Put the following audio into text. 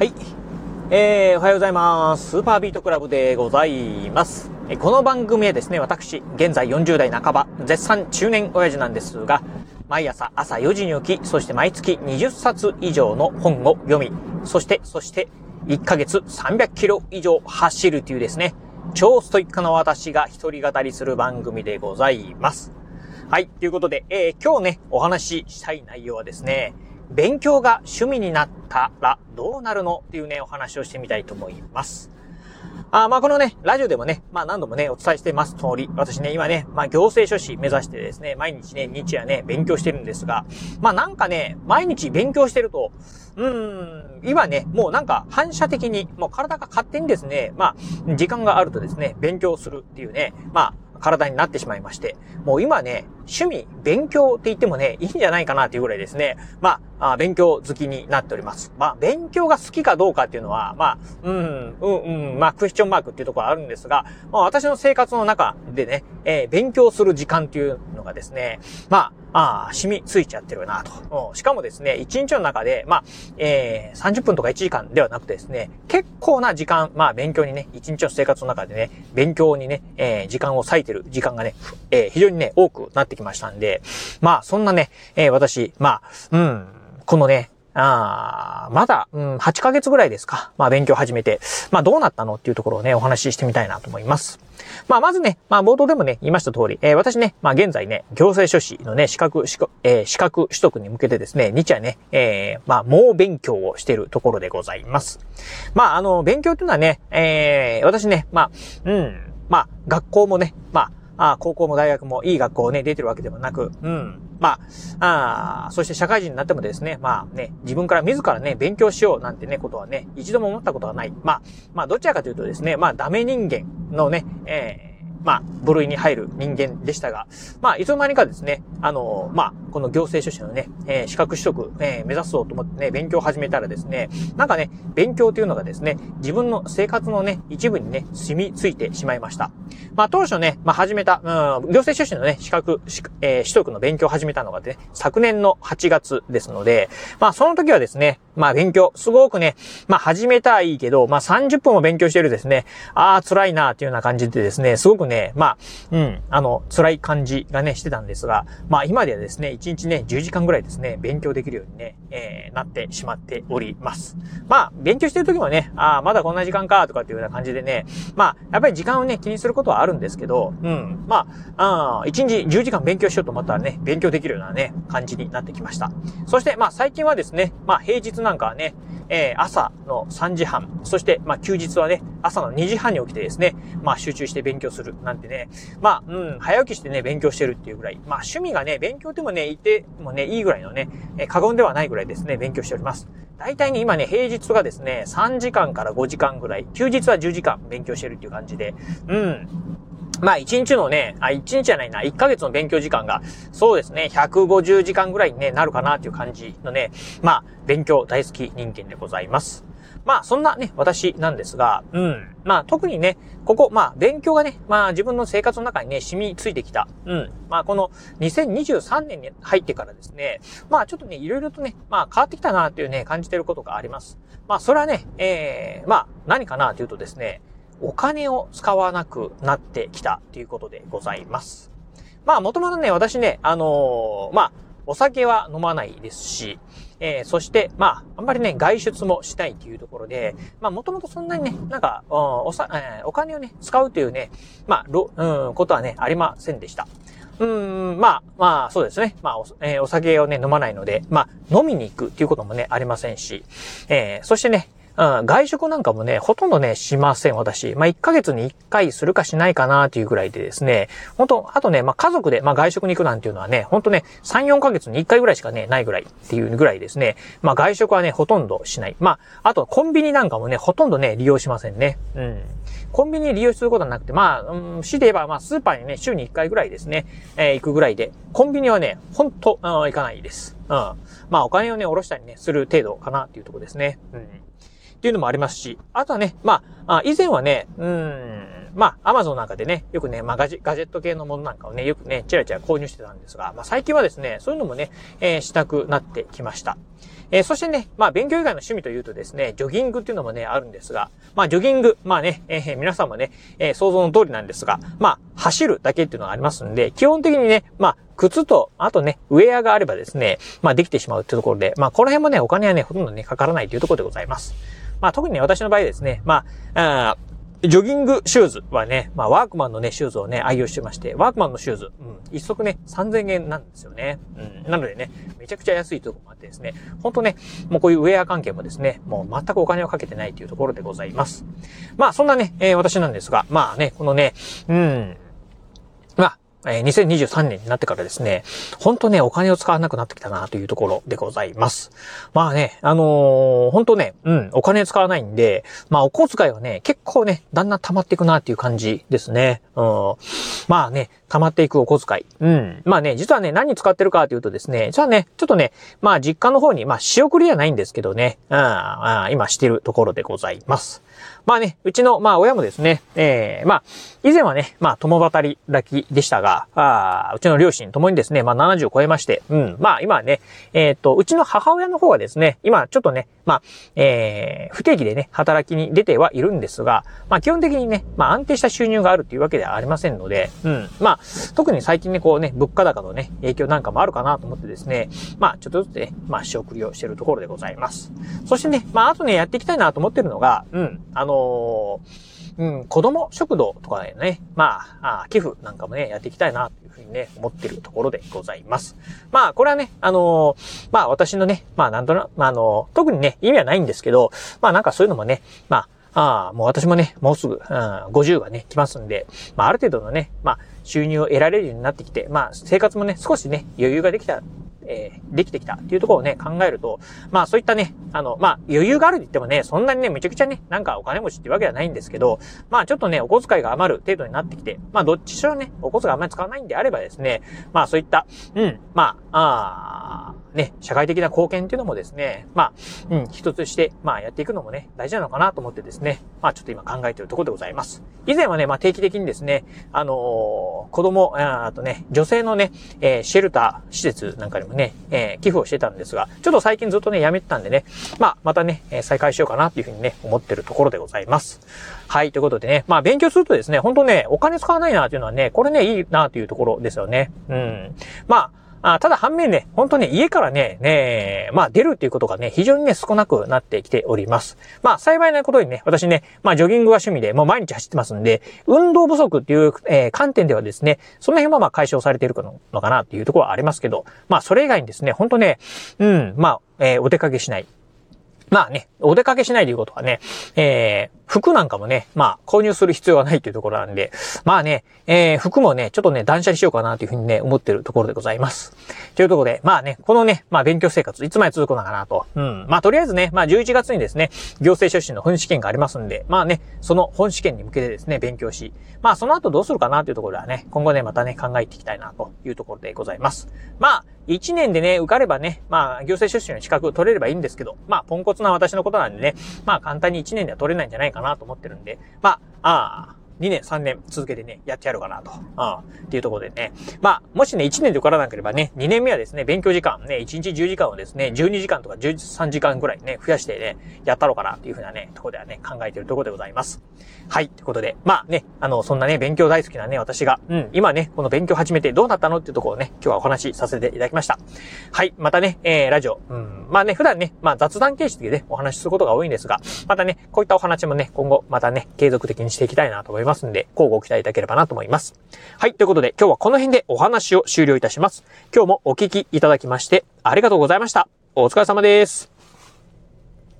はい。えー、おはようございます。スーパービートクラブでございます。この番組はですね、私、現在40代半ば、絶賛中年親父なんですが、毎朝朝4時に起き、そして毎月20冊以上の本を読み、そして、そして、1ヶ月300キロ以上走るというですね、超ストイックな私が一人語りする番組でございます。はい。ということで、えー、今日ね、お話ししたい内容はですね、勉強が趣味になったらどうなるのっていうね、お話をしてみたいと思います。あまあこのね、ラジオでもね、まあ何度もね、お伝えしてます通り、私ね、今ね、まあ行政書士目指してですね、毎日ね、日夜ね、勉強してるんですが、まあなんかね、毎日勉強してると、うーん、今ね、もうなんか反射的に、もう体が勝手にですね、まあ、時間があるとですね、勉強するっていうね、まあ、体になってしまいまして、もう今ね、趣味、勉強って言ってもね、いいんじゃないかなっていうぐらいですね、まあ、勉強好きになっております。まあ、勉強が好きかどうかっていうのは、まあ、うん、うん、うん、まあ、クエスチョンマークっていうところあるんですが、まあ、私の生活の中でね、えー、勉強する時間っていうのがですね、まあ、ああ、染みついちゃってるなと。しかもですね、1日の中で、まあ、えー、30分とか1時間ではなくてですね、結構な時間、まあ、勉強にね、1日の生活の中でね、勉強にね、えー、時間を割いてる時間がね、えー、非常にね、多くなってきましたんで、まあ、そんなね、えー、私、まあ、うん、このね、あまだ、うん、8ヶ月ぐらいですか。まあ勉強始めて、まあどうなったの？っていうところをね、お話ししてみたいなと思います。まあまずね、まあ冒頭でもね、言いました通り、えー、私ね、まあ現在ね、行政書士のね、資格、資格、えー、資格取得に向けてですね、日夜ね、えー、まあ猛勉強をしているところでございます。まああの、勉強っていうのはね、えー、私ね、まあ、うん、まあ学校もね、まあ、あ高校も大学もいい学校をね、出てるわけでもなく、うん。まあ、あそして社会人になってもですね、まあね、自分から自らね、勉強しようなんてね、ことはね、一度も思ったことはない。まあ、まあ、どちらかというとですね、まあ、ダメ人間のね、えーまあ、部類に入る人間でしたが、まあ、いつの間にかですね、あの、まあ、この行政書士のね、えー、資格取得、えー、目指そうと思ってね、勉強を始めたらですね、なんかね、勉強というのがですね、自分の生活のね、一部にね、染みついてしまいました。まあ、当初ね、まあ、始めた、うん、行政書士のね、資格、えー、取得の勉強を始めたのがね、昨年の8月ですので、まあ、その時はですね、まあ、勉強、すごくね、まあ、始めたはいいけど、まあ、30分も勉強してるですね、ああ、辛いな、っていうような感じでですね、すごくね、ねまあ、うん、あの、辛い感じがね、してたんですが、まあ今ではですね、1日ね、10時間ぐらいですね、勉強できるようにね、えー、なってしまっております。まあ、勉強してる時もね、ああ、まだこんな時間か、とかっていうような感じでね、まあ、やっぱり時間をね、気にすることはあるんですけど、うん、まあ、あ1日10時間勉強しようと思ったらね、勉強できるようなね、感じになってきました。そして、まあ最近はですね、まあ平日なんかはね、えー、朝の3時半、そして、まあ、休日はね、朝の2時半に起きてですね、まあ、集中して勉強するなんてね、まあ、うん、早起きしてね、勉強してるっていうぐらい、まあ、趣味がね、勉強でもね、いてもね、いいぐらいのね、え、過言ではないぐらいですね、勉強しております。大体ね、今ね、平日がですね、3時間から5時間ぐらい、休日は10時間勉強してるっていう感じで、うん、まあ、1日のね、あ、1日じゃないな、1ヶ月の勉強時間が、そうですね、150時間ぐらいに、ね、なるかなっていう感じのね、まあ、勉強大好き人間でございます。まあ、そんなね、私なんですが、うん。まあ、特にね、ここ、まあ、勉強がね、まあ、自分の生活の中にね、染みついてきた。うん。まあ、この2023年に入ってからですね、まあ、ちょっとね、いろいろとね、まあ、変わってきたなっていうね、感じてることがあります。まあ、それはね、ええー、まあ、何かなというとですね、お金を使わなくなってきたということでございます。まあ、もともとね、私ね、あのー、まあ、お酒は飲まないですし、えー、そして、まあ、あんまりね、外出もしたいというところで、まあ、もともとそんなにね、なんか、おさ、えー、お金をね、使うというね、まあ、ろ、うん、ことはね、ありませんでした。うん、まあ、まあ、そうですね。まあ、お,、えー、お酒をね、飲まないので、まあ、飲みに行くっていうこともね、ありませんし、えー、そしてね、うん、外食なんかもね、ほとんどね、しません、私。まあ、1ヶ月に1回するかしないかなっていうぐらいでですね、本当あとね、まあ、家族で、まあ、外食に行くなんていうのはね、本当ね、3、4ヶ月に1回ぐらいしかね、ないぐらいっていうぐらいですね、まあ、外食はね、ほとんどしない。まあ、あと、コンビニなんかもね、ほとんどね、利用しませんね。うん。コンビニ利用することはなくて、まあ、うん、市で言えば、まあ、スーパーにね、週に1回ぐらいですね、えー、行くぐらいで、コンビニはね、ほんと、うん、行かないです。うん。まあ、お金をね、下ろしたりね、する程度かなっていうとこですね。うん。っていうのもありますし、あとはね、まあ、以前はね、うん、まあ、アマゾンなんかでね、よくね、まあガジ、ガジェット系のものなんかをね、よくね、チラチラ購入してたんですが、まあ最近はですね、そういうのもね、えー、したくなってきました。えー、そしてね、まあ勉強以外の趣味というとですね、ジョギングっていうのもね、あるんですが、まあジョギング、まあね、えー、皆さんもね、えー、想像の通りなんですが、まあ走るだけっていうのがありますんで、基本的にね、まあ靴と、あとね、ウェアがあればですね、まあできてしまうっていうところで、まあこの辺もね、お金はね、ほとんどね、かからないというところでございます。まあ特にね、私の場合ですね、まあ、あジョギングシューズはね、まあワークマンのね、シューズをね、愛用してまして、ワークマンのシューズ、うん、一足ね、3000円なんですよね。うん、なのでね、めちゃくちゃ安いとこもあってですね、ほんとね、もうこういうウェア関係もですね、もう全くお金をかけてないというところでございます。まあそんなね、えー、私なんですが、まあね、このね、うん、まあ、えー、2023年になってからですね、ほんとね、お金を使わなくなってきたなというところでございます。まあね、あのー、ほんとね、うん、お金使わないんで、まあお小遣いはね、結構ね、だんだん溜まっていくなっていう感じですね。うん。まあね、溜まっていくお小遣い。うん。まあね、実はね、何使ってるかというとですね、じゃあね、ちょっとね、まあ実家の方に、まあ仕送りじゃないんですけどね、うん、今してるところでございます。まあね、うちの、まあ親もですね、ええー、まあ、以前はね、まあ共働きでしたが、ああうちの両親ともにですね、まあ70を超えまして、うん、まあ今はね、えっ、ー、と、うちの母親の方はですね、今ちょっとね、まあ、えー、不定期でね、働きに出てはいるんですが、まあ基本的にね、まあ安定した収入があるっていうわけではありませんので、うん、まあ、特に最近ね、こうね、物価高のね、影響なんかもあるかなと思ってですね、まあちょっとずつね、まあ仕送りをしているところでございます。そしてね、まああとね、やっていきたいなと思ってるのが、うん、あののうん、子供食堂とかね、まあ、あ寄付なんかもね、やっていきたいなというふうにね、思ってるところでございます。まあ、これはね、あのー、まあ私のね、まあなんとなく、まああのー、特にね、意味はないんですけど、まあなんかそういうのもね、まあ、ああ、もう私もね、もうすぐ、うん、50がね、来ますんで、まあある程度のね、まあ収入を得られるようになってきて、まあ生活もね、少しね、余裕ができたえー、できてきたっていうところをね、考えると、まあそういったね、あの、まあ余裕があるって言ってもね、そんなにね、めちゃくちゃね、なんかお金持ちっていうわけではないんですけど、まあちょっとね、お小遣いが余る程度になってきて、まあどっちしろね、お小遣いあんまり使わないんであればですね、まあそういった、うん、まあ、あね、社会的な貢献っていうのもですね、まあ、うん、一つして、まあやっていくのもね、大事なのかなと思ってですね、まあちょっと今考えているところでございます。以前はね、まあ定期的にですね、あのー、子供、あとね、女性のね、えー、シェルター施設なんかにもね、えー、寄付をしてたんですが、ちょっと最近ずっとね、やめてたんでね、まあまたね、再開しようかなっていうふうにね、思ってるところでございます。はい、ということでね、まあ勉強するとですね、本当ね、お金使わないなっていうのはね、これね、いいなというところですよね。うん。まあ、あただ反面ね、本当ね、家からね、ね、まあ出るっていうことがね、非常にね、少なくなってきております。まあ幸いなことにね、私ね、まあジョギングが趣味で、もう毎日走ってますんで、運動不足っていう、えー、観点ではですね、その辺はまあ解消されているのかなっていうところはありますけど、まあそれ以外にですね、本当ね、うん、まあ、えー、お出かけしない。まあね、お出かけしないということはね、えー、服なんかもね、まあ、購入する必要はないというところなんで、まあね、えー、服もね、ちょっとね、断捨離しようかなというふうにね、思ってるところでございます。というところで、まあね、このね、まあ勉強生活、いつまで続くのかなと。うん。まあとりあえずね、まあ11月にですね、行政書士の本試験がありますんで、まあね、その本試験に向けてですね、勉強し、まあその後どうするかなというところではね、今後ね、またね、考えていきたいなというところでございます。まあ、1年でね、受かればね、まあ、行政書士の資格を取れればいいんですけど、まあ、ポンコツな私のことなんでね、まあ、簡単に1年では取れないんじゃないかなと思ってるんで、まあ、ああ、2年、3年続けてね、やってやるかなと。うん。っていうところでね。まあ、もしね、1年で受からなければね、2年目はですね、勉強時間ね、1日10時間をですね、12時間とか13時間ぐらいね、増やしてね、やったろうかなっていうふうなね、ところではね、考えているところでございます。はい。ということで、まあね、あの、そんなね、勉強大好きなね、私が、うん、今ね、この勉強始めてどうなったのっていうところをね、今日はお話しさせていただきました。はい。またね、えー、ラジオ、うん、まあね、普段ね、まあ雑談形式でね、お話しすることが多いんですが、またね、こういったお話もね、今後、またね、継続的にしていきたいなと思いますんで、交互期待いただければなと思います。はい。ということで、今日はこの辺でお話を終了いたします。今日もお聞きいただきまして、ありがとうございました。お疲れ様です。